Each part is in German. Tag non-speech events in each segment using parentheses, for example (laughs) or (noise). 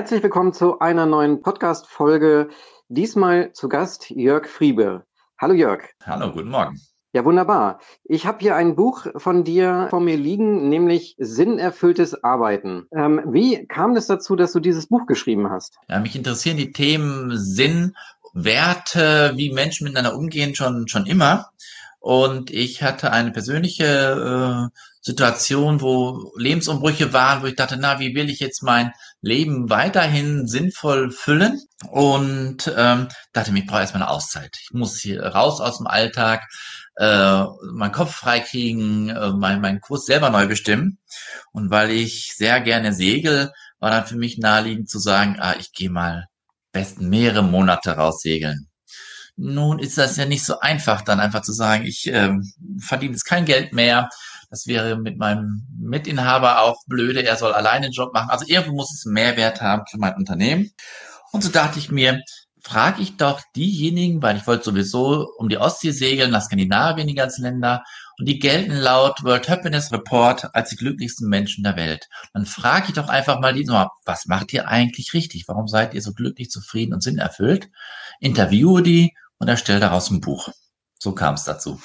Herzlich willkommen zu einer neuen Podcast-Folge. Diesmal zu Gast Jörg Friebe. Hallo Jörg. Hallo, guten Morgen. Ja, wunderbar. Ich habe hier ein Buch von dir vor mir liegen, nämlich Sinnerfülltes Arbeiten. Ähm, wie kam es dazu, dass du dieses Buch geschrieben hast? Ja, mich interessieren die Themen Sinn, Werte, wie Menschen miteinander umgehen, schon, schon immer. Und ich hatte eine persönliche äh, Situation, wo Lebensumbrüche waren, wo ich dachte, na, wie will ich jetzt mein Leben weiterhin sinnvoll füllen? Und ähm, dachte ich brauche erstmal eine Auszeit. Ich muss hier raus aus dem Alltag, äh, meinen Kopf freikriegen, äh, mein, meinen Kurs selber neu bestimmen. Und weil ich sehr gerne segel, war dann für mich naheliegend zu sagen, ah, ich gehe mal besten mehrere Monate raus segeln. Nun ist das ja nicht so einfach, dann einfach zu sagen, ich äh, verdiene jetzt kein Geld mehr. Das wäre mit meinem Mitinhaber auch blöde. Er soll alleine einen Job machen. Also irgendwo muss es Mehrwert haben für mein Unternehmen. Und so dachte ich mir, frage ich doch diejenigen, weil ich wollte sowieso um die Ostsee segeln, nach Skandinavien, die ganzen Länder, und die gelten laut World Happiness Report als die glücklichsten Menschen der Welt. Dann frage ich doch einfach mal die, was macht ihr eigentlich richtig? Warum seid ihr so glücklich, zufrieden und sinnerfüllt? Interviewe die und erstelle daraus ein Buch. So kam es dazu.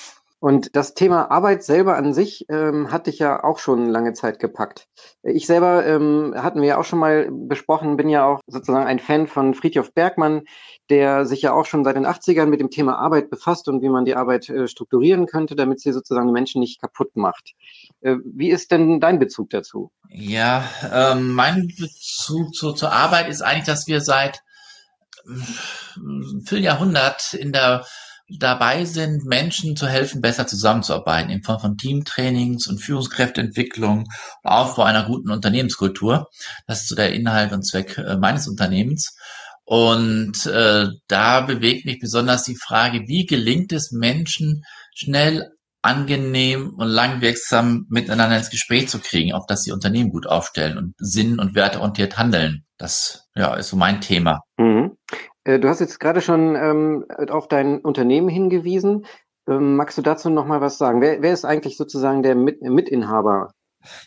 Und das Thema Arbeit selber an sich ähm, hatte ich ja auch schon lange Zeit gepackt. Ich selber ähm, hatten wir ja auch schon mal besprochen, bin ja auch sozusagen ein Fan von Friedhof Bergmann, der sich ja auch schon seit den 80ern mit dem Thema Arbeit befasst und wie man die Arbeit äh, strukturieren könnte, damit sie sozusagen Menschen nicht kaputt macht. Äh, wie ist denn dein Bezug dazu? Ja, ähm, mein Bezug zu, zur Arbeit ist eigentlich, dass wir seit vielen Jahrhundert in der dabei sind, Menschen zu helfen, besser zusammenzuarbeiten, in Form von Teamtrainings und Führungskräfteentwicklung und Aufbau einer guten Unternehmenskultur. Das ist so der Inhalt und Zweck äh, meines Unternehmens. Und äh, da bewegt mich besonders die Frage, wie gelingt es Menschen, schnell, angenehm und langwirksam miteinander ins Gespräch zu kriegen, auf dass sie Unternehmen gut aufstellen und sinn- und werteorientiert handeln. Das ja, ist so mein Thema. Mhm. Äh, du hast jetzt gerade schon ähm, auf dein Unternehmen hingewiesen. Ähm, magst du dazu noch mal was sagen? Wer, wer ist eigentlich sozusagen der Mit Mitinhaber?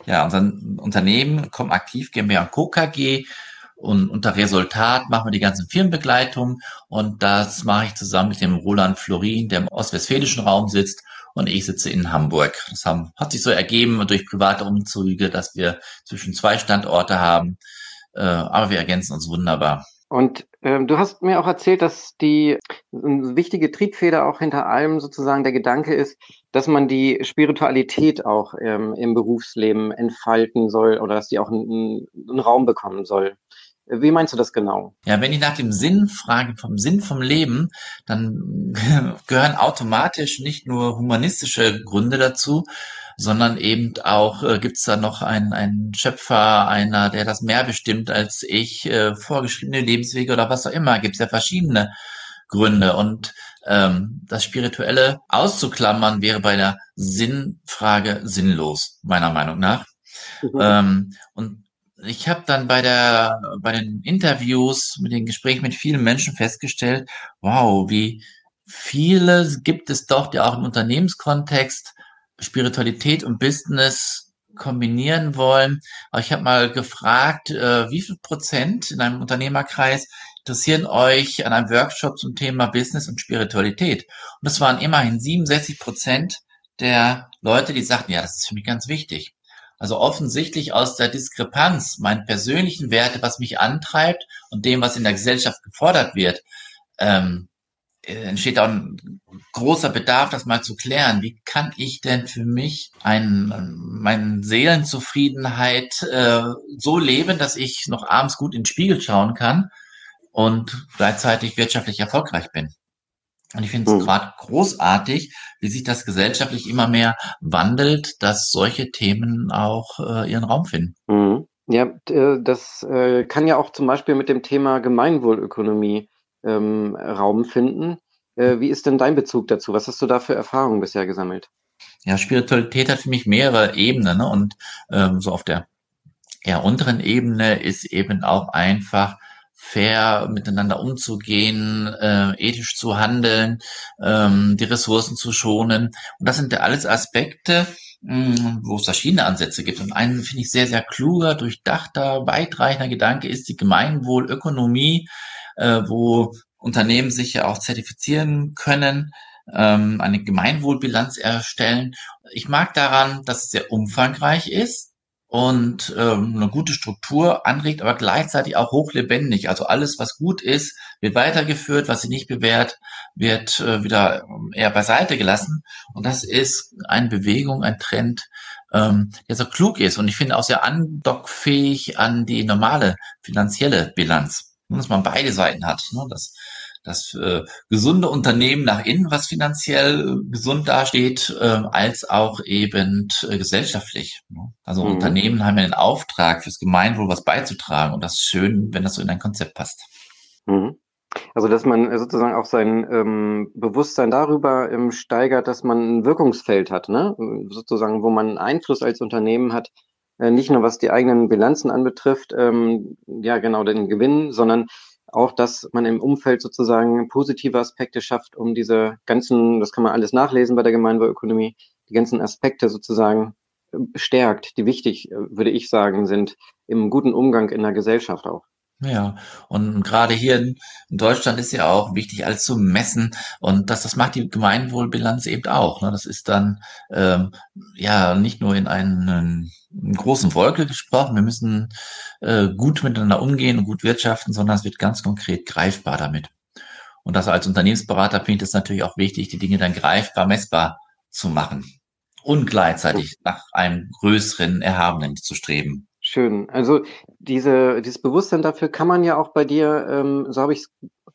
Ja, unser Unternehmen kommt aktiv GmbH Co. KG und unter Resultat machen wir die ganzen Firmenbegleitung und das mache ich zusammen mit dem Roland Florin, der im ostwestfälischen Raum sitzt und ich sitze in Hamburg. Das haben, hat sich so ergeben durch private Umzüge, dass wir zwischen zwei Standorte haben, äh, aber wir ergänzen uns wunderbar. Und ähm, du hast mir auch erzählt, dass die eine wichtige Triebfeder auch hinter allem sozusagen der Gedanke ist, dass man die Spiritualität auch ähm, im Berufsleben entfalten soll oder dass die auch einen, einen Raum bekommen soll. Wie meinst du das genau? Ja, wenn ich nach dem Sinn frage, vom Sinn vom Leben, dann (laughs) gehören automatisch nicht nur humanistische Gründe dazu, sondern eben auch äh, gibt es da noch einen, einen Schöpfer, einer, der das mehr bestimmt als ich, äh, vorgeschriebene Lebenswege oder was auch immer. Gibt es ja verschiedene Gründe und ähm, das Spirituelle auszuklammern wäre bei der Sinnfrage sinnlos, meiner Meinung nach. Mhm. Ähm, und ich habe dann bei der bei den Interviews mit den Gesprächen mit vielen Menschen festgestellt, wow, wie viele gibt es doch, die auch im Unternehmenskontext Spiritualität und Business kombinieren wollen. Aber ich habe mal gefragt, äh, wie viel Prozent in einem Unternehmerkreis interessieren euch an einem Workshop zum Thema Business und Spiritualität? Und das waren immerhin 67 Prozent der Leute, die sagten, ja, das ist für mich ganz wichtig. Also offensichtlich aus der Diskrepanz meinen persönlichen Werte, was mich antreibt und dem, was in der Gesellschaft gefordert wird, ähm, äh, entsteht auch ein großer Bedarf, das mal zu klären. Wie kann ich denn für mich ein, meine Seelenzufriedenheit äh, so leben, dass ich noch abends gut in den Spiegel schauen kann und gleichzeitig wirtschaftlich erfolgreich bin? Und ich finde es mhm. gerade großartig, wie sich das gesellschaftlich immer mehr wandelt, dass solche Themen auch äh, ihren Raum finden. Mhm. Ja, äh, das äh, kann ja auch zum Beispiel mit dem Thema Gemeinwohlökonomie ähm, Raum finden. Äh, wie ist denn dein Bezug dazu? Was hast du da für Erfahrungen bisher gesammelt? Ja, Spiritualität hat für mich mehrere Ebenen ne? und ähm, so auf der eher unteren Ebene ist eben auch einfach fair miteinander umzugehen, äh, ethisch zu handeln, ähm, die Ressourcen zu schonen. Und das sind ja alles Aspekte, mh, wo es verschiedene Ansätze gibt. Und ein, finde ich, sehr, sehr kluger, durchdachter, weitreichender Gedanke ist die Gemeinwohlökonomie, äh, wo Unternehmen sich ja auch zertifizieren können, ähm, eine Gemeinwohlbilanz erstellen. Ich mag daran, dass es sehr umfangreich ist und ähm, eine gute Struktur anregt, aber gleichzeitig auch hochlebendig. Also alles, was gut ist, wird weitergeführt, was sich nicht bewährt, wird äh, wieder ähm, eher beiseite gelassen. Und das ist eine Bewegung, ein Trend, ähm, der so klug ist und ich finde auch sehr andockfähig an die normale finanzielle Bilanz. Dass man beide Seiten hat. Ne? Das das äh, gesunde Unternehmen nach innen, was finanziell äh, gesund dasteht, äh, als auch eben äh, gesellschaftlich. Ne? Also mhm. Unternehmen haben ja den Auftrag, fürs Gemeinwohl was beizutragen und das ist schön, wenn das so in ein Konzept passt. Mhm. Also dass man sozusagen auch sein ähm, Bewusstsein darüber ähm, steigert, dass man ein Wirkungsfeld hat, ne? sozusagen, wo man Einfluss als Unternehmen hat, nicht nur was die eigenen Bilanzen anbetrifft, ähm, ja genau den Gewinn, sondern auch, dass man im Umfeld sozusagen positive Aspekte schafft, um diese ganzen, das kann man alles nachlesen bei der Gemeinwohlökonomie, die ganzen Aspekte sozusagen äh, stärkt, die wichtig, äh, würde ich sagen, sind im guten Umgang in der Gesellschaft auch. Ja, und gerade hier in Deutschland ist ja auch wichtig, alles zu messen und das, das macht die Gemeinwohlbilanz eben auch. Ne? Das ist dann ähm, ja nicht nur in einen, einen großen Wolke gesprochen, wir müssen äh, gut miteinander umgehen und gut wirtschaften, sondern es wird ganz konkret greifbar damit. Und das als Unternehmensberater finde ich es natürlich auch wichtig, die Dinge dann greifbar, messbar zu machen und gleichzeitig nach einem größeren Erhabenen zu streben. Schön. Also diese, dieses Bewusstsein dafür kann man ja auch bei dir, ähm, so habe ich es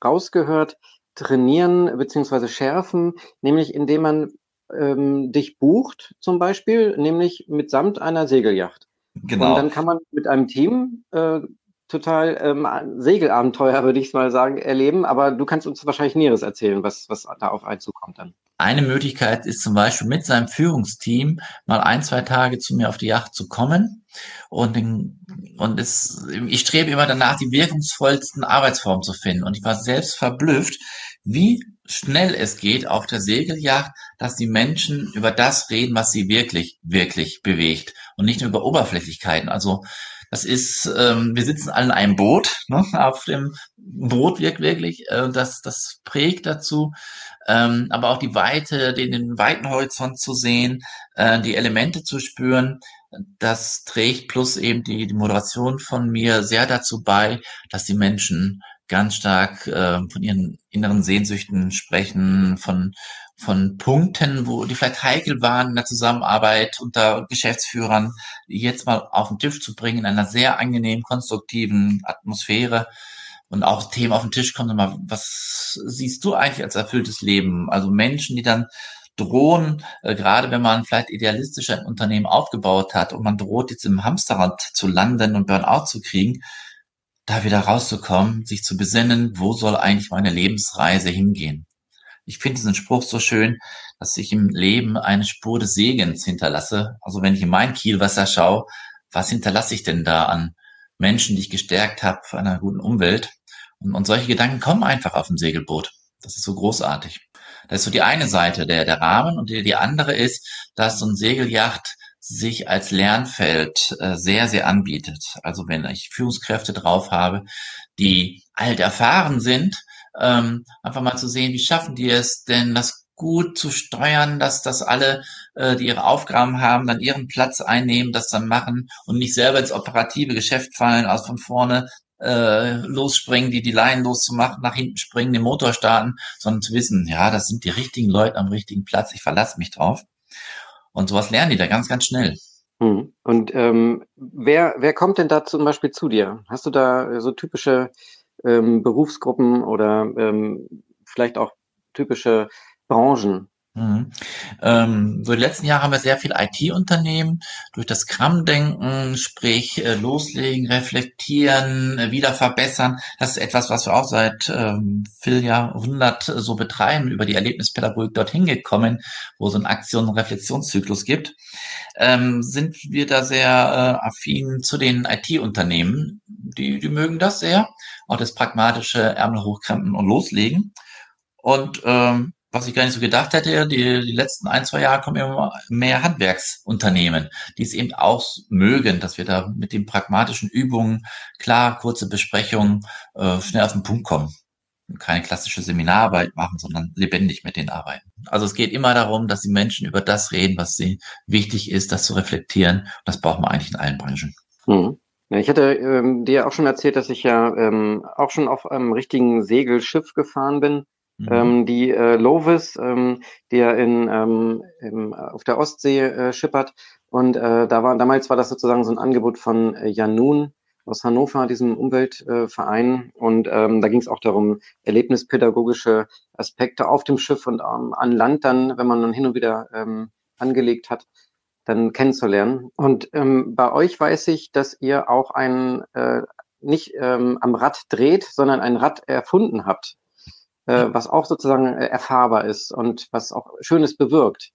rausgehört, trainieren beziehungsweise schärfen, nämlich indem man ähm, dich bucht zum Beispiel, nämlich mitsamt einer Segelyacht. Genau. Und dann kann man mit einem Team äh, total ähm, Segelabenteuer, (laughs) würde ich mal sagen, erleben. Aber du kannst uns wahrscheinlich Näheres erzählen, was, was da auf einen zukommt dann. Eine Möglichkeit ist zum Beispiel mit seinem Führungsteam mal ein, zwei Tage zu mir auf die Yacht zu kommen. Und, und es, ich strebe immer danach, die wirkungsvollsten Arbeitsformen zu finden. Und ich war selbst verblüfft, wie schnell es geht auf der Segelyacht, dass die Menschen über das reden, was sie wirklich, wirklich bewegt und nicht nur über Oberflächlichkeiten. Also das ist, ähm, wir sitzen alle in einem Boot, ne, auf dem Boot wirkt wirklich, äh, das, das prägt dazu, ähm, aber auch die Weite, den, den weiten Horizont zu sehen, äh, die Elemente zu spüren, das trägt plus eben die, die Moderation von mir sehr dazu bei, dass die Menschen ganz stark äh, von ihren inneren Sehnsüchten sprechen, von von Punkten, wo die vielleicht heikel waren in der Zusammenarbeit unter Geschäftsführern, jetzt mal auf den Tisch zu bringen in einer sehr angenehmen, konstruktiven Atmosphäre und auch Themen auf den Tisch kommen. Mal, was siehst du eigentlich als erfülltes Leben? Also Menschen, die dann drohen, äh, gerade wenn man vielleicht idealistisch ein Unternehmen aufgebaut hat und man droht jetzt im Hamsterrad zu landen und Burnout zu kriegen, da wieder rauszukommen, sich zu besinnen, wo soll eigentlich meine Lebensreise hingehen? Ich finde diesen Spruch so schön, dass ich im Leben eine Spur des Segens hinterlasse. Also wenn ich in mein Kielwasser schaue, was hinterlasse ich denn da an Menschen, die ich gestärkt habe, einer guten Umwelt? Und, und solche Gedanken kommen einfach auf dem Segelboot. Das ist so großartig. Das ist so die eine Seite, der, der Rahmen. Und die, die andere ist, dass so ein Segeljacht sich als Lernfeld äh, sehr, sehr anbietet. Also wenn ich Führungskräfte drauf habe, die alt erfahren sind, ähm, einfach mal zu sehen, wie schaffen die es denn, das gut zu steuern, dass das alle, äh, die ihre Aufgaben haben, dann ihren Platz einnehmen, das dann machen und nicht selber ins operative Geschäft fallen, also von vorne äh, losspringen, die die Leinen loszumachen, nach hinten springen, den Motor starten, sondern zu wissen, ja, das sind die richtigen Leute am richtigen Platz, ich verlasse mich drauf. Und sowas lernen die da ganz, ganz schnell. Hm. Und ähm, wer, wer kommt denn da zum Beispiel zu dir? Hast du da so typische ähm, Berufsgruppen oder ähm, vielleicht auch typische Branchen? Mhm. Ähm, so die letzten Jahre haben wir sehr viel IT-Unternehmen durch das Kram-Denken, sprich äh, loslegen, reflektieren, äh, wieder verbessern. Das ist etwas, was wir auch seit ähm, viel Jahrhundert so betreiben, über die Erlebnispädagogik dorthin gekommen, wo es so einen Aktion- und Reflexionszyklus gibt. ähm, sind wir da sehr äh, affin zu den IT-Unternehmen. Die, die mögen das sehr. Auch das pragmatische Ärmel hochkrempeln und loslegen. Und ähm, was ich gar nicht so gedacht hätte, die, die letzten ein, zwei Jahre kommen immer mehr Handwerksunternehmen, die es eben auch mögen, dass wir da mit den pragmatischen Übungen, klar, kurze Besprechungen, äh, schnell auf den Punkt kommen. Keine klassische Seminararbeit machen, sondern lebendig mit denen arbeiten. Also es geht immer darum, dass die Menschen über das reden, was sie wichtig ist, das zu reflektieren. Das braucht man eigentlich in allen Branchen. Hm. Ja, ich hatte ähm, dir auch schon erzählt, dass ich ja ähm, auch schon auf einem richtigen Segelschiff gefahren bin Mhm. Ähm, die äh, Lovis, ähm, die ja in, ähm, im, auf der Ostsee äh, schippert. Und äh, da war damals war das sozusagen so ein Angebot von äh, Janun aus Hannover, diesem Umweltverein. Äh, und ähm, da ging es auch darum, erlebnispädagogische Aspekte auf dem Schiff und ähm, an Land dann, wenn man dann hin und wieder ähm, angelegt hat, dann kennenzulernen. Und ähm, bei euch weiß ich, dass ihr auch ein äh, nicht ähm, am Rad dreht, sondern ein Rad erfunden habt äh, was auch sozusagen äh, erfahrbar ist und was auch Schönes bewirkt.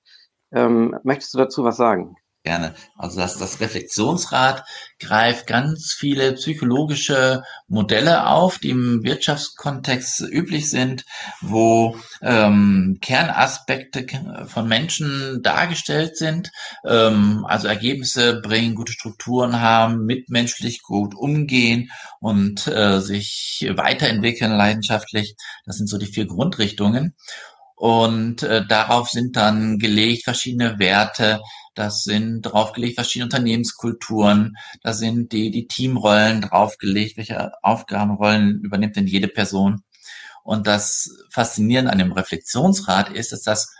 Ähm, möchtest du dazu was sagen? Gerne. Also das, das Reflexionsrad greift ganz viele psychologische Modelle auf, die im Wirtschaftskontext üblich sind, wo ähm, Kernaspekte von Menschen dargestellt sind, ähm, also Ergebnisse bringen, gute Strukturen haben, mitmenschlich gut umgehen und äh, sich weiterentwickeln leidenschaftlich. Das sind so die vier Grundrichtungen. Und äh, darauf sind dann gelegt verschiedene Werte, das sind draufgelegt verschiedene Unternehmenskulturen, da sind die, die Teamrollen draufgelegt, welche Aufgabenrollen übernimmt denn jede Person. Und das Faszinierende an dem Reflexionsrat ist, dass das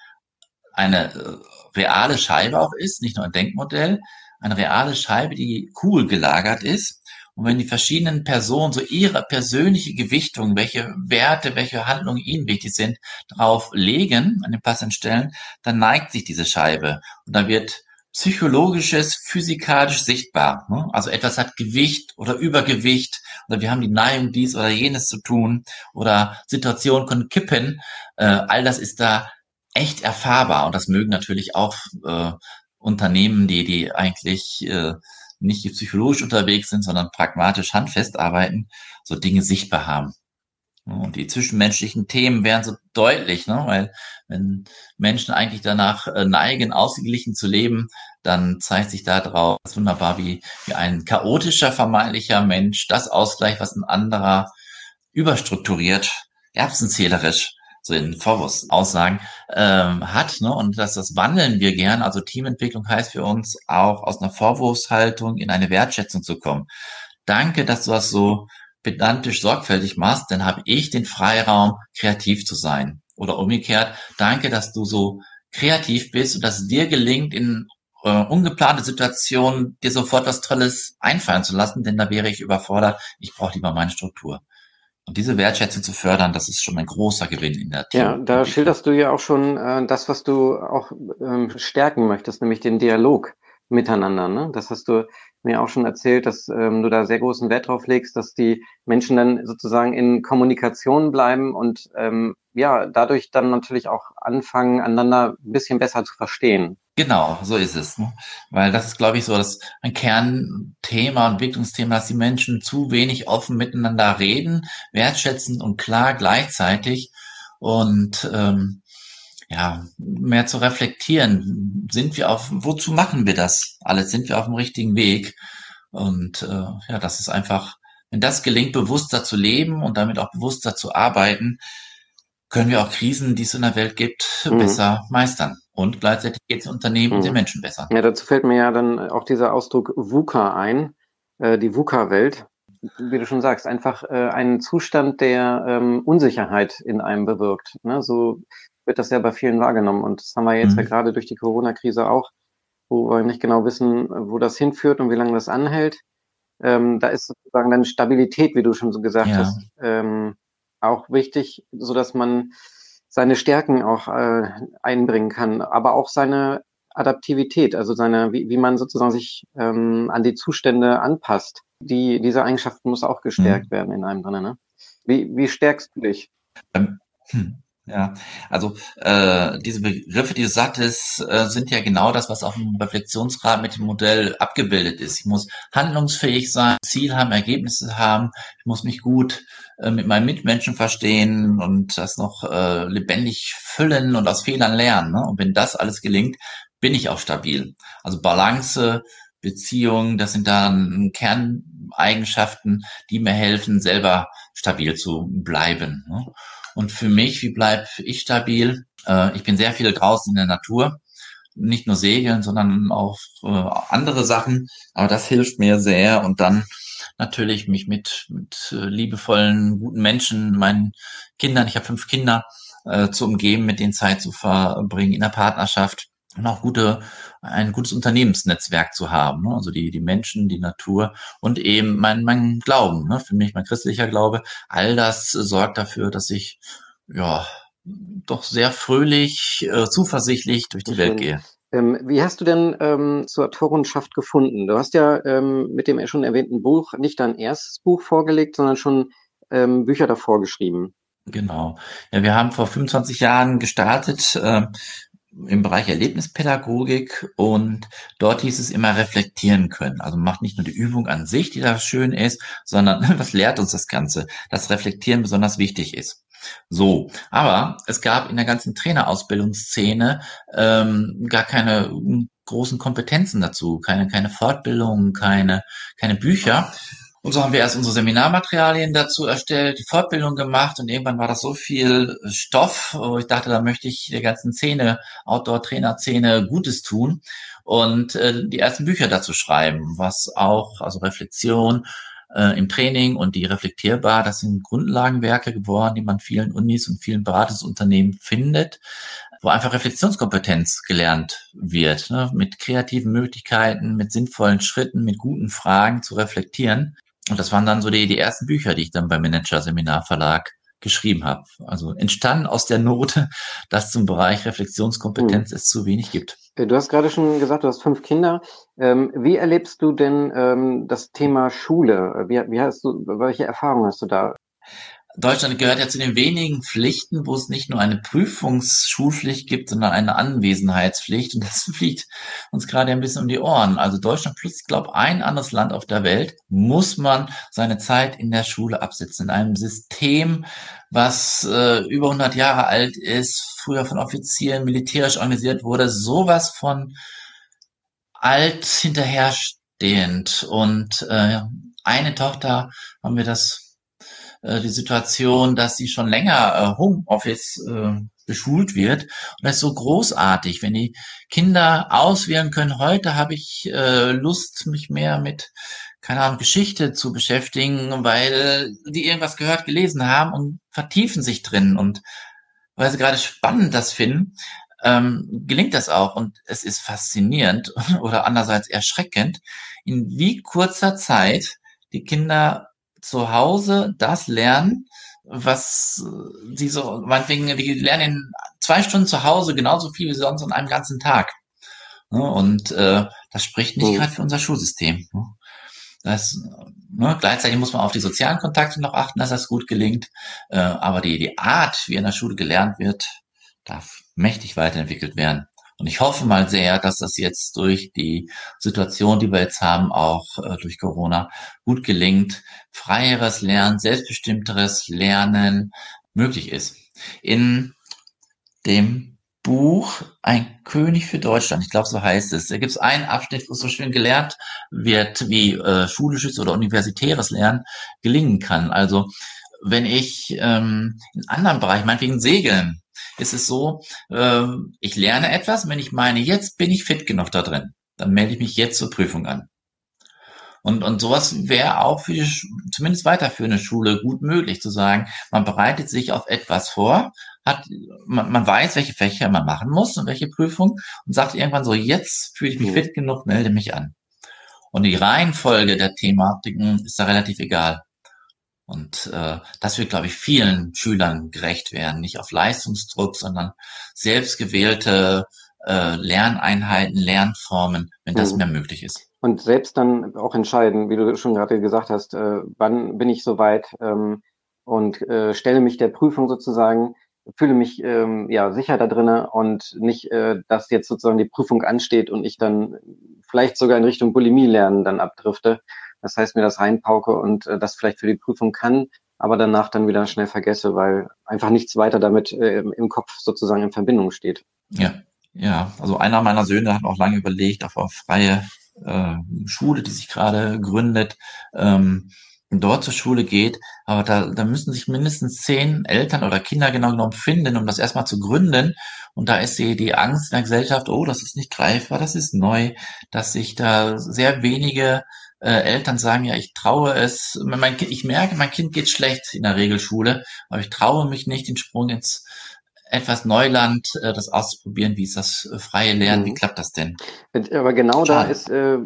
eine äh, reale Scheibe auch ist, nicht nur ein Denkmodell, eine reale Scheibe, die cool gelagert ist. Und wenn die verschiedenen Personen so ihre persönliche Gewichtung, welche Werte, welche Handlungen ihnen wichtig sind, drauf legen an den passenden Stellen, dann neigt sich diese Scheibe. Und da wird psychologisches, physikalisch sichtbar. Ne? Also etwas hat Gewicht oder Übergewicht oder wir haben die Neigung, dies oder jenes zu tun oder Situationen können kippen. Äh, all das ist da echt erfahrbar und das mögen natürlich auch äh, Unternehmen, die, die eigentlich äh, nicht psychologisch unterwegs sind, sondern pragmatisch handfest arbeiten, so Dinge sichtbar haben. Und die zwischenmenschlichen Themen wären so deutlich, ne? weil wenn Menschen eigentlich danach äh, neigen, ausgeglichen zu leben, dann zeigt sich da drauf wunderbar, wie, wie ein chaotischer, vermeintlicher Mensch das Ausgleich, was ein anderer überstrukturiert, erbsenzählerisch, so in Vorwurfsaussagen, ähm, hat. Ne? Und das, das wandeln wir gern. Also Teamentwicklung heißt für uns auch aus einer Vorwurfshaltung in eine Wertschätzung zu kommen. Danke, dass du das so pedantisch sorgfältig machst, dann habe ich den Freiraum, kreativ zu sein. Oder umgekehrt, danke, dass du so kreativ bist und dass es dir gelingt, in äh, ungeplante Situationen dir sofort was Tolles einfallen zu lassen, denn da wäre ich überfordert. Ich brauche lieber meine Struktur. Und diese Wertschätzung zu fördern, das ist schon ein großer Gewinn in der. Ja, da schilderst du ja auch schon äh, das, was du auch ähm, stärken möchtest, nämlich den Dialog miteinander. Ne? Das hast du mir auch schon erzählt, dass ähm, du da sehr großen Wert drauf legst, dass die Menschen dann sozusagen in Kommunikation bleiben und ähm, ja, dadurch dann natürlich auch anfangen, einander ein bisschen besser zu verstehen. Genau, so ist es. Ne? Weil das ist, glaube ich, so das ein Kernthema, Entwicklungsthema, dass die Menschen zu wenig offen miteinander reden, wertschätzen und klar gleichzeitig. Und ähm, ja, mehr zu reflektieren. Sind wir auf, wozu machen wir das alles? Sind wir auf dem richtigen Weg? Und äh, ja, das ist einfach, wenn das gelingt, bewusster zu leben und damit auch bewusster zu arbeiten, können wir auch Krisen, die es in der Welt gibt, mhm. besser meistern. Und gleichzeitig geht es Unternehmen mhm. und den Menschen besser. Ja, dazu fällt mir ja dann auch dieser Ausdruck VUCA ein, äh, die VUCA-Welt. Wie du schon sagst, einfach äh, einen Zustand der ähm, Unsicherheit in einem bewirkt. Ne? So wird das ja bei vielen wahrgenommen. Und das haben wir jetzt mhm. ja gerade durch die Corona-Krise auch, wo wir nicht genau wissen, wo das hinführt und wie lange das anhält. Ähm, da ist sozusagen dann Stabilität, wie du schon so gesagt ja. hast, ähm, auch wichtig, so dass man seine Stärken auch äh, einbringen kann, aber auch seine Adaptivität, also seine, wie, wie man sozusagen sich ähm, an die Zustände anpasst. Die, diese Eigenschaft muss auch gestärkt mhm. werden in einem drin. Ne? Wie, wie stärkst du dich? Ähm, hm Ja, also äh, diese Begriffe, die du sagtest, äh, sind ja genau das, was auf dem Reflexionsgrad mit dem Modell abgebildet ist. Ich muss handlungsfähig sein, Ziel haben, Ergebnisse haben, ich muss mich gut äh, mit meinen Mitmenschen verstehen und das noch äh, lebendig füllen und aus Fehlern lernen. Ne? Und wenn das alles gelingt, bin ich auch stabil. Also Balance, Beziehung, das sind dann Kerneigenschaften, die mir helfen, selber stabil zu bleiben. Ne? Und für mich, wie bleibe ich stabil? Äh, ich bin sehr viel draußen in der Natur. Nicht nur segeln, sondern auch äh, andere Sachen. Aber das hilft mir sehr. Und dann natürlich mich mit, mit äh, liebevollen, guten Menschen, meinen Kindern, ich habe fünf Kinder, äh, zu umgeben, mit denen Zeit zu verbringen in der Partnerschaft und auch gute, ein gutes Unternehmensnetzwerk zu haben. Ne? Also die, die Menschen, die Natur und eben mein, mein Glauben, ne? für mich mein christlicher Glaube. All das sorgt dafür, dass ich ja doch sehr fröhlich, äh, zuversichtlich durch die. Welt gehe. Ähm, wie hast du denn ähm, zur Autorenschaft gefunden? Du hast ja ähm, mit dem schon erwähnten Buch nicht dein erstes Buch vorgelegt, sondern schon ähm, Bücher davor geschrieben. Genau. Ja, wir haben vor 25 Jahren gestartet äh, im Bereich Erlebnispädagogik und dort hieß es immer reflektieren können. Also macht nicht nur die Übung an sich, die da schön ist, sondern (laughs) was lehrt uns das Ganze, dass Reflektieren besonders wichtig ist. So, aber es gab in der ganzen Trainerausbildungsszene ähm, gar keine großen Kompetenzen dazu, keine, keine Fortbildung, keine, keine Bücher. Und so haben wir erst unsere Seminarmaterialien dazu erstellt, die Fortbildung gemacht und irgendwann war das so viel Stoff, wo ich dachte, da möchte ich der ganzen Szene, Outdoor-Trainer-Szene Gutes tun und äh, die ersten Bücher dazu schreiben, was auch, also Reflexion äh, im Training und die reflektierbar, das sind Grundlagenwerke geworden, die man vielen Unis und vielen Beratungsunternehmen findet wo einfach Reflexionskompetenz gelernt wird, ne, mit kreativen Möglichkeiten, mit sinnvollen Schritten, mit guten Fragen zu reflektieren. Und das waren dann so die, die ersten Bücher, die ich dann beim Manager Seminar Verlag geschrieben habe. Also entstanden aus der Note, (laughs) dass zum Bereich Reflexionskompetenz hm. es zu wenig gibt. Äh, du hast gerade schon gesagt, du hast fünf Kinder. Ähm, wie erlebst du denn ähm, das Thema Schule? Wie, wie hast du, welche Erfahrungen hast du da? Deutschland gehört ja zu den wenigen Pflichten, wo es nicht nur eine Prüfungsschulpflicht gibt, sondern eine Anwesenheitspflicht. Und das (laughs) fliegt uns gerade ein bisschen um die Ohren. Also Deutschland plus, ich glaube, ein anderes Land auf der Welt muss man seine Zeit in der Schule absitzen. In einem System, was äh, über 100 Jahre alt ist, früher von Offizieren militärisch organisiert wurde, sowas von alt hinterherstehend. Und äh, eine Tochter haben wir das äh, die Situation, dass sie schon länger äh, Homeoffice äh, beschult wird. Und das ist so großartig, wenn die Kinder auswählen können, heute habe ich äh, Lust, mich mehr mit, keine Ahnung, Geschichte zu beschäftigen, weil die irgendwas gehört, gelesen haben und vertiefen sich drin und weil sie gerade spannend das finden, ähm, gelingt das auch. Und es ist faszinierend (laughs) oder andererseits erschreckend, in wie kurzer Zeit die Kinder zu Hause das lernen, was sie so, meinetwegen, die lernen in zwei Stunden zu Hause genauso viel wie sonst an einem ganzen Tag. Und äh, das spricht nicht mhm. gerade für unser Schulsystem. Das, ne, gleichzeitig muss man auf die sozialen Kontakte noch achten, dass das gut gelingt. Äh, aber die, die Art, wie in der Schule gelernt wird, darf mächtig weiterentwickelt werden. Und ich hoffe mal sehr, dass das jetzt durch die Situation, die wir jetzt haben, auch äh, durch Corona gut gelingt, freieres Lernen, selbstbestimmteres Lernen möglich ist. In dem Buch Ein König für Deutschland, ich glaube, so heißt es. Da gibt es einen Abschnitt, wo so schön gelernt wird, wie äh, schulisches oder universitäres Lernen gelingen kann. Also wenn ich ähm, in anderen Bereichen, meinetwegen Segeln, ist es so, äh, ich lerne etwas, wenn ich meine, jetzt bin ich fit genug da drin, dann melde ich mich jetzt zur Prüfung an. Und, und sowas wäre auch für die, zumindest weiterführende Schule gut möglich, zu sagen, man bereitet sich auf etwas vor, hat, man, man weiß, welche Fächer man machen muss und welche Prüfung und sagt irgendwann so, jetzt fühle ich mich mhm. fit genug, melde mich an. Und die Reihenfolge der Thematiken ist da relativ egal. Und äh, das wird, glaube ich, vielen Schülern gerecht werden. Nicht auf Leistungsdruck, sondern selbstgewählte äh, Lerneinheiten, Lernformen, wenn das mhm. mehr möglich ist. Und selbst dann auch entscheiden, wie du schon gerade gesagt hast, äh, wann bin ich soweit ähm, und äh, stelle mich der Prüfung sozusagen. fühle mich ähm, ja sicher da drinnen und nicht, äh, dass jetzt sozusagen die Prüfung ansteht und ich dann vielleicht sogar in Richtung Bulimie lernen dann abdrifte. Das heißt, mir das reinpauke und äh, das vielleicht für die Prüfung kann, aber danach dann wieder schnell vergesse, weil einfach nichts weiter damit äh, im Kopf sozusagen in Verbindung steht. Ja, ja. Also einer meiner Söhne hat auch lange überlegt, auf eine freie äh, Schule, die sich gerade gründet, ähm, dort zur Schule geht, aber da, da müssen sich mindestens zehn Eltern oder Kinder genau genommen finden, um das erstmal zu gründen. Und da ist die, die Angst in der Gesellschaft, oh, das ist nicht greifbar, das ist neu, dass sich da sehr wenige äh, Eltern sagen, ja, ich traue es, mein kind, ich merke, mein Kind geht schlecht in der Regelschule, aber ich traue mich nicht, den Sprung ins etwas Neuland, äh, das auszuprobieren. Wie ist das äh, freie Lernen? Mhm. Wie klappt das denn? Aber genau Schade. da ist, äh,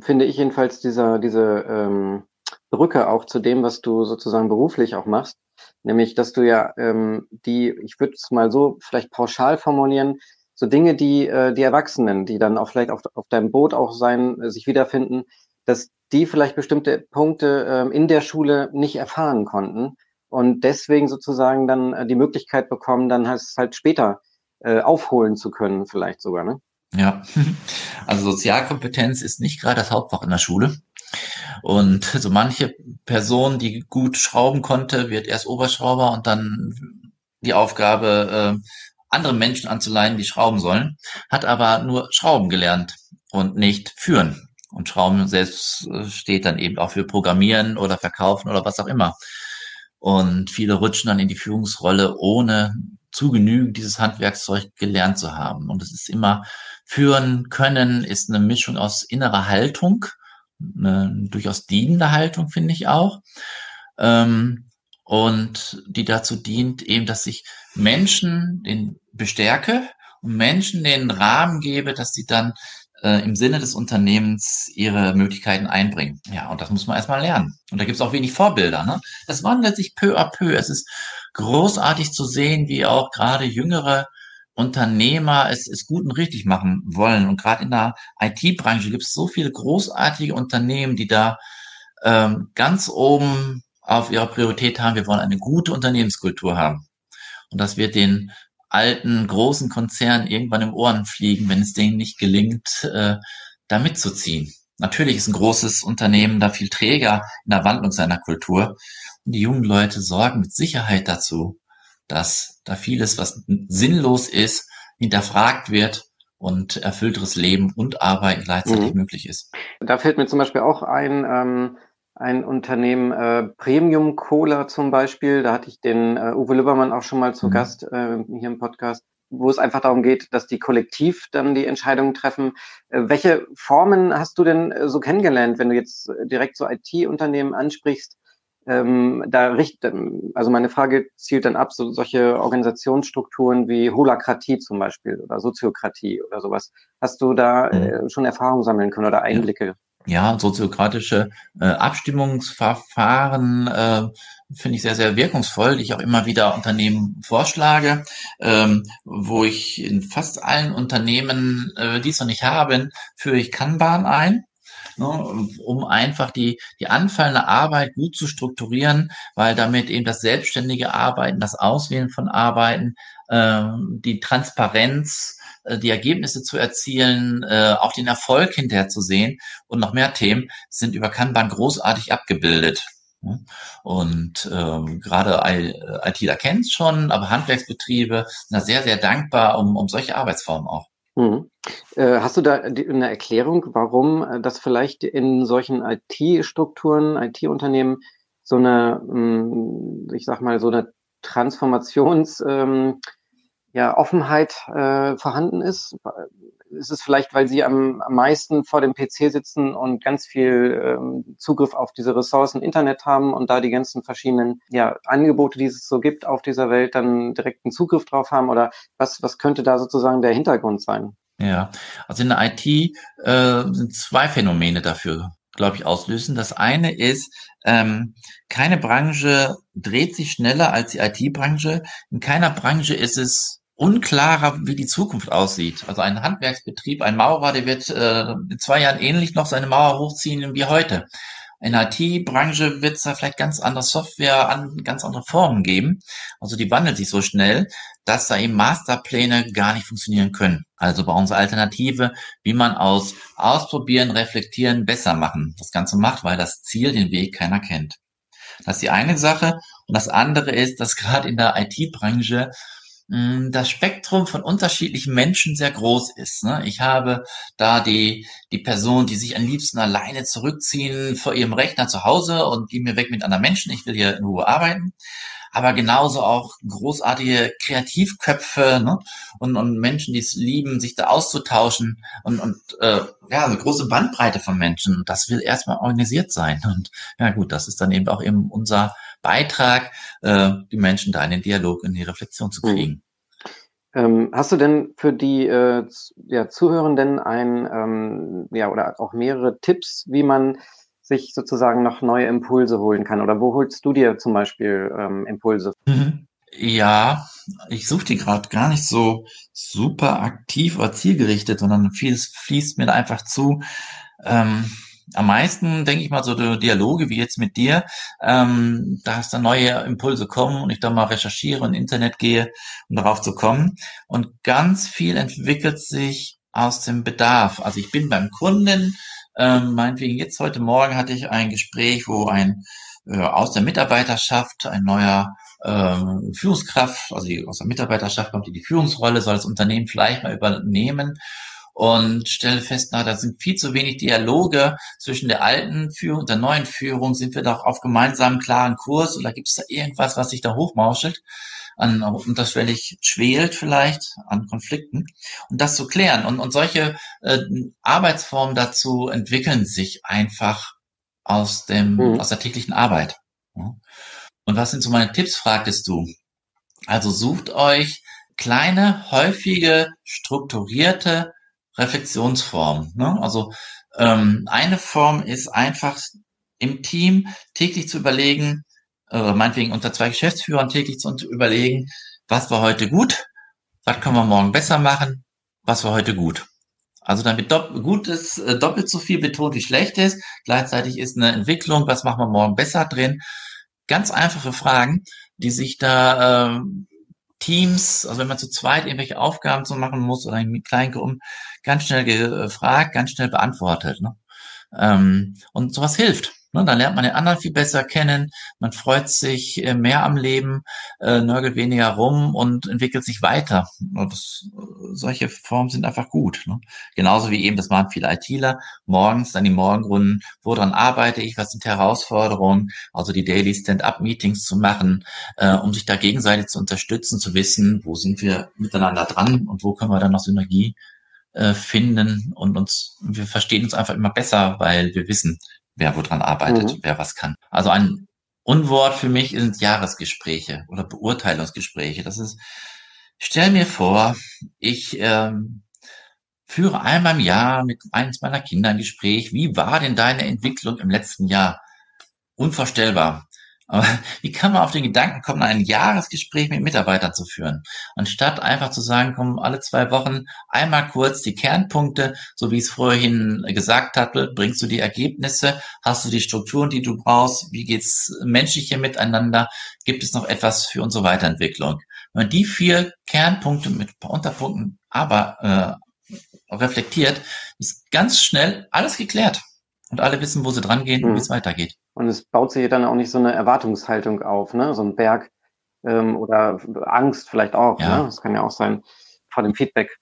finde ich jedenfalls dieser, diese ähm, Brücke auch zu dem, was du sozusagen beruflich auch machst. Nämlich, dass du ja ähm, die, ich würde es mal so vielleicht pauschal formulieren, so Dinge, die äh, die Erwachsenen, die dann auch vielleicht auf, auf deinem Boot auch sein, äh, sich wiederfinden, dass die vielleicht bestimmte Punkte ähm, in der Schule nicht erfahren konnten und deswegen sozusagen dann äh, die Möglichkeit bekommen, dann halt, halt später äh, aufholen zu können, vielleicht sogar, ne? Ja, (laughs) also Sozialkompetenz ist nicht gerade das Hauptfach in der Schule. Und so manche Person, die gut schrauben konnte, wird erst Oberschrauber und dann die Aufgabe, äh, andere Menschen anzuleihen, die schrauben sollen, hat aber nur Schrauben gelernt und nicht führen. Und Schrauben selbst äh, steht dann eben auch für Programmieren oder Verkaufen oder was auch immer. Und viele rutschen dann in die Führungsrolle, ohne zu genügend dieses Handwerkszeug gelernt zu haben. Und es ist immer führen können, ist eine Mischung aus innerer Haltung, eine durchaus dienende Haltung, finde ich auch. Ähm, und die dazu dient eben, dass ich Menschen den bestärke und Menschen den Rahmen gebe, dass sie dann äh, im Sinne des Unternehmens ihre Möglichkeiten einbringen. Ja, und das muss man erstmal lernen. Und da gibt es auch wenig Vorbilder. Ne? Das wandelt sich peu à peu. Es ist großartig zu sehen, wie auch gerade jüngere Unternehmer es, es gut und richtig machen wollen. Und gerade in der IT-Branche gibt es so viele großartige Unternehmen, die da ähm, ganz oben auf ihrer Priorität haben, wir wollen eine gute Unternehmenskultur haben. Und das wird den alten, großen Konzernen irgendwann im Ohren fliegen, wenn es denen nicht gelingt, äh, da mitzuziehen. Natürlich ist ein großes Unternehmen da viel träger in der Wandlung seiner Kultur. Und die jungen Leute sorgen mit Sicherheit dazu, dass da vieles, was sinnlos ist, hinterfragt wird und erfüllteres Leben und Arbeiten gleichzeitig mhm. möglich ist. Da fällt mir zum Beispiel auch ein, ähm, ein Unternehmen, äh, Premium Cola zum Beispiel. Da hatte ich den äh, Uwe Lübbermann auch schon mal zu mhm. Gast äh, hier im Podcast, wo es einfach darum geht, dass die kollektiv dann die Entscheidungen treffen. Äh, welche Formen hast du denn äh, so kennengelernt, wenn du jetzt direkt so IT-Unternehmen ansprichst? ähm, da richt, also meine Frage zielt dann ab, so solche Organisationsstrukturen wie Holakratie zum Beispiel oder Soziokratie oder sowas. Hast du da mhm. äh, schon Erfahrungen sammeln können oder Einblicke? Ja, soziokratische äh, Abstimmungsverfahren äh, finde ich sehr, sehr wirkungsvoll, die ich auch immer wieder Unternehmen vorschlage, ähm, wo ich in fast allen Unternehmen, äh, die es noch nicht haben, führe ich Kanban ein ne, um einfach die, die anfallende Arbeit gut zu strukturieren, weil damit eben das selbstständige Arbeiten, das Auswählen von Arbeiten, äh, die Transparenz, die Ergebnisse zu erzielen, äh, auch den Erfolg hinterher zu sehen und noch mehr Themen sind über Kanban großartig abgebildet. Und ähm, gerade ITler kennt es schon, aber Handwerksbetriebe sind da sehr, sehr dankbar um, um solche Arbeitsformen auch. Mhm. Äh, hast du da eine Erklärung, warum äh, das vielleicht in solchen IT-Strukturen, IT-Unternehmen so eine, hm, ich sag mal, so eine Transformations, ähm, ja, Offenheit äh, vorhanden ist? Ist es vielleicht, weil sie am, am meisten vor dem PC sitzen und ganz viel ähm, Zugriff auf diese Ressourcen Internet haben und da die ganzen verschiedenen ja, Angebote, die es so gibt auf dieser Welt, dann direkten Zugriff drauf haben? Oder was, was könnte da sozusagen der Hintergrund sein? Ja, also in der IT äh, sind zwei Phänomene dafür, glaube ich, auslösen. Das eine ist, ähm, keine Branche dreht sich schneller als die IT-Branche. In keiner Branche ist es unklarer, wie die Zukunft aussieht. Also ein Handwerksbetrieb, ein Maurer, der wird äh, in zwei Jahren ähnlich noch seine Mauer hochziehen wie heute. In der IT-Branche wird es da vielleicht ganz andere Software an ganz andere Formen geben. Also die wandelt sich so schnell, dass da eben Masterpläne gar nicht funktionieren können. Also bei unserer Alternative, wie man aus Ausprobieren, Reflektieren besser machen das Ganze macht, weil das Ziel, den Weg keiner kennt. Das ist die eine Sache. Und das andere ist, dass gerade in der IT-Branche das Spektrum von unterschiedlichen Menschen sehr groß ist. Ne? Ich habe da die, die Person, die sich am liebsten alleine zurückziehen vor ihrem Rechner zu Hause und gehen mir weg mit anderen Menschen. Ich will hier in Ruhe arbeiten aber genauso auch großartige Kreativköpfe ne? und, und Menschen, die es lieben, sich da auszutauschen und, und äh, ja, eine große Bandbreite von Menschen. Das will erstmal organisiert sein. Und ja gut, das ist dann eben auch eben unser Beitrag, äh, die Menschen da in den Dialog, in die Reflexion zu hm. kriegen. Ähm, hast du denn für die äh, ja, Zuhörenden ein, ähm, ja, oder auch mehrere Tipps, wie man sich sozusagen noch neue Impulse holen kann? Oder wo holst du dir zum Beispiel ähm, Impulse? Mhm. Ja, ich suche die gerade gar nicht so super aktiv oder zielgerichtet, sondern vieles fließt mir da einfach zu. Ähm, am meisten denke ich mal so Dialoge wie jetzt mit dir, ähm, da neue Impulse kommen und ich da mal recherchiere und Internet gehe, um darauf zu kommen. Und ganz viel entwickelt sich aus dem Bedarf. Also ich bin beim Kunden, ähm, meinetwegen jetzt heute Morgen hatte ich ein Gespräch, wo ein äh, aus der Mitarbeiterschaft ein neuer ähm, Führungskraft, also aus der Mitarbeiterschaft kommt die Führungsrolle, soll das Unternehmen vielleicht mal übernehmen und stelle fest, na, da sind viel zu wenig Dialoge zwischen der alten Führung und der neuen Führung. Sind wir doch auf gemeinsamen klaren Kurs oder gibt es da irgendwas, was sich da hochmauschelt? an unterschwellig schwelt vielleicht an Konflikten und das zu klären. Und, und solche äh, Arbeitsformen dazu entwickeln sich einfach aus dem, mhm. aus der täglichen Arbeit. Ja. Und was sind so meine Tipps, fragtest du? Also sucht euch kleine, häufige, strukturierte Reflexionsformen. Ne? Also ähm, eine Form ist einfach im Team täglich zu überlegen, äh, meinetwegen unter zwei Geschäftsführern täglich zu überlegen, was war heute gut, was können wir morgen besser machen, was war heute gut. Also damit dopp gut ist, äh, doppelt so viel betont wie schlecht ist. Gleichzeitig ist eine Entwicklung, was machen wir morgen besser drin. Ganz einfache Fragen, die sich da äh, Teams, also wenn man zu zweit irgendwelche Aufgaben so machen muss oder in kleinen Gruppen, ganz schnell gefragt, ganz schnell beantwortet. Ne? Ähm, und sowas hilft. Ne, dann lernt man den anderen viel besser kennen, man freut sich äh, mehr am Leben, äh, nörgelt weniger rum und entwickelt sich weiter. Das, solche Formen sind einfach gut. Ne? Genauso wie eben, das machen viele ITler, morgens dann die Morgenrunden, woran arbeite ich, was sind Herausforderungen, also die Daily Stand-up-Meetings zu machen, äh, um sich da gegenseitig zu unterstützen, zu wissen, wo sind wir miteinander dran und wo können wir dann noch Synergie äh, finden und uns, wir verstehen uns einfach immer besser, weil wir wissen, wer woran arbeitet, mhm. wer was kann. Also ein Unwort für mich sind Jahresgespräche oder Beurteilungsgespräche. Das ist, stell mir vor, ich ähm, führe einmal im Jahr mit eines meiner Kinder ein Gespräch. Wie war denn deine Entwicklung im letzten Jahr? Unvorstellbar. Aber (laughs) wie kann man auf den Gedanken kommen, ein Jahresgespräch mit Mitarbeitern zu führen? Anstatt einfach zu sagen, komm, alle zwei Wochen einmal kurz die Kernpunkte, so wie ich es vorhin gesagt hatte, bringst du die Ergebnisse, hast du die Strukturen, die du brauchst, wie geht's menschlich hier miteinander, gibt es noch etwas für unsere Weiterentwicklung? Wenn man die vier Kernpunkte mit ein paar Unterpunkten aber äh, reflektiert, ist ganz schnell alles geklärt und alle wissen, wo sie dran gehen und wie es weitergeht. Und es baut sich dann auch nicht so eine Erwartungshaltung auf, ne? So ein Berg ähm, oder Angst vielleicht auch. Ja. Ne? Das kann ja auch sein vor dem Feedback.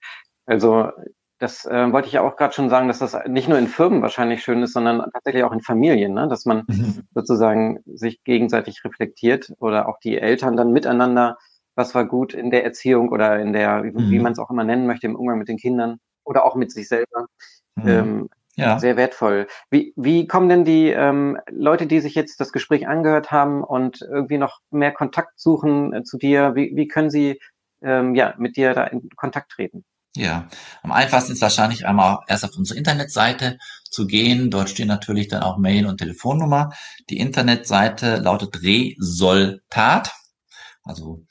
Also das äh, wollte ich ja auch gerade schon sagen, dass das nicht nur in Firmen wahrscheinlich schön ist, sondern tatsächlich auch in Familien, ne? dass man mhm. sozusagen sich gegenseitig reflektiert oder auch die Eltern dann miteinander, was war gut in der Erziehung oder in der, mhm. wie man es auch immer nennen möchte, im Umgang mit den Kindern oder auch mit sich selber. Mhm. Ähm, ja. Sehr wertvoll. Wie, wie kommen denn die ähm, Leute, die sich jetzt das Gespräch angehört haben und irgendwie noch mehr Kontakt suchen äh, zu dir, wie, wie können sie ähm, ja, mit dir da in Kontakt treten? Ja, am einfachsten ist wahrscheinlich einmal erst auf unsere Internetseite zu gehen. Dort stehen natürlich dann auch Mail und Telefonnummer. Die Internetseite lautet Resultat, also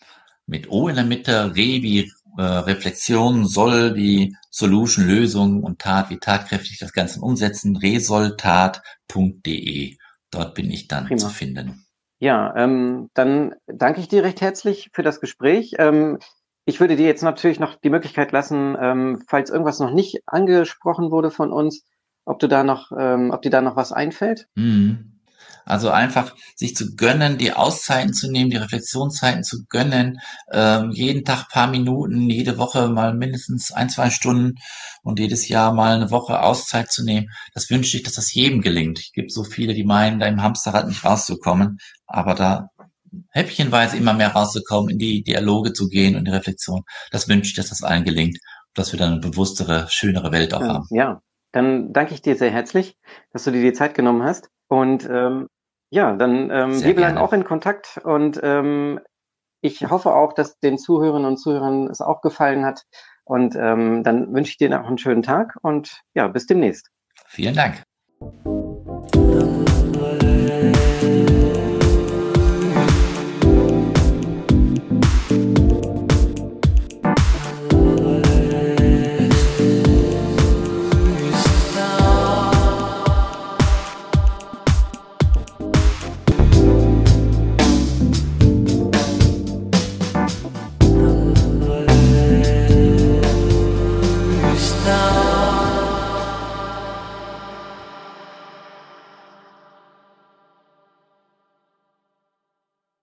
mit O in der Mitte, Re wie äh, Reflexion soll die Solution, Lösung und Tat, wie tatkräftig das Ganze umsetzen, resultat.de. Dort bin ich dann Prima. zu finden. Ja, ähm, dann danke ich dir recht herzlich für das Gespräch. Ähm, ich würde dir jetzt natürlich noch die Möglichkeit lassen, ähm, falls irgendwas noch nicht angesprochen wurde von uns, ob du da noch, ähm, ob dir da noch was einfällt. Mhm. Also einfach sich zu gönnen, die Auszeiten zu nehmen, die Reflexionszeiten zu gönnen, ähm, jeden Tag paar Minuten, jede Woche mal mindestens ein, zwei Stunden und jedes Jahr mal eine Woche Auszeit zu nehmen. Das wünsche ich, dass das jedem gelingt. Es gibt so viele, die meinen, da im Hamsterrad nicht rauszukommen, aber da häppchenweise immer mehr rauszukommen, in die Dialoge zu gehen und die Reflexion. Das wünsche ich, dass das allen gelingt, dass wir dann eine bewusstere, schönere Welt auch haben. Ja, dann danke ich dir sehr herzlich, dass du dir die Zeit genommen hast. Und ähm, ja, dann ähm, wir bleiben gerne. auch in Kontakt und ähm, ich hoffe auch, dass den Zuhörerinnen und Zuhörern es auch gefallen hat. Und ähm, dann wünsche ich dir noch einen schönen Tag und ja, bis demnächst. Vielen Dank.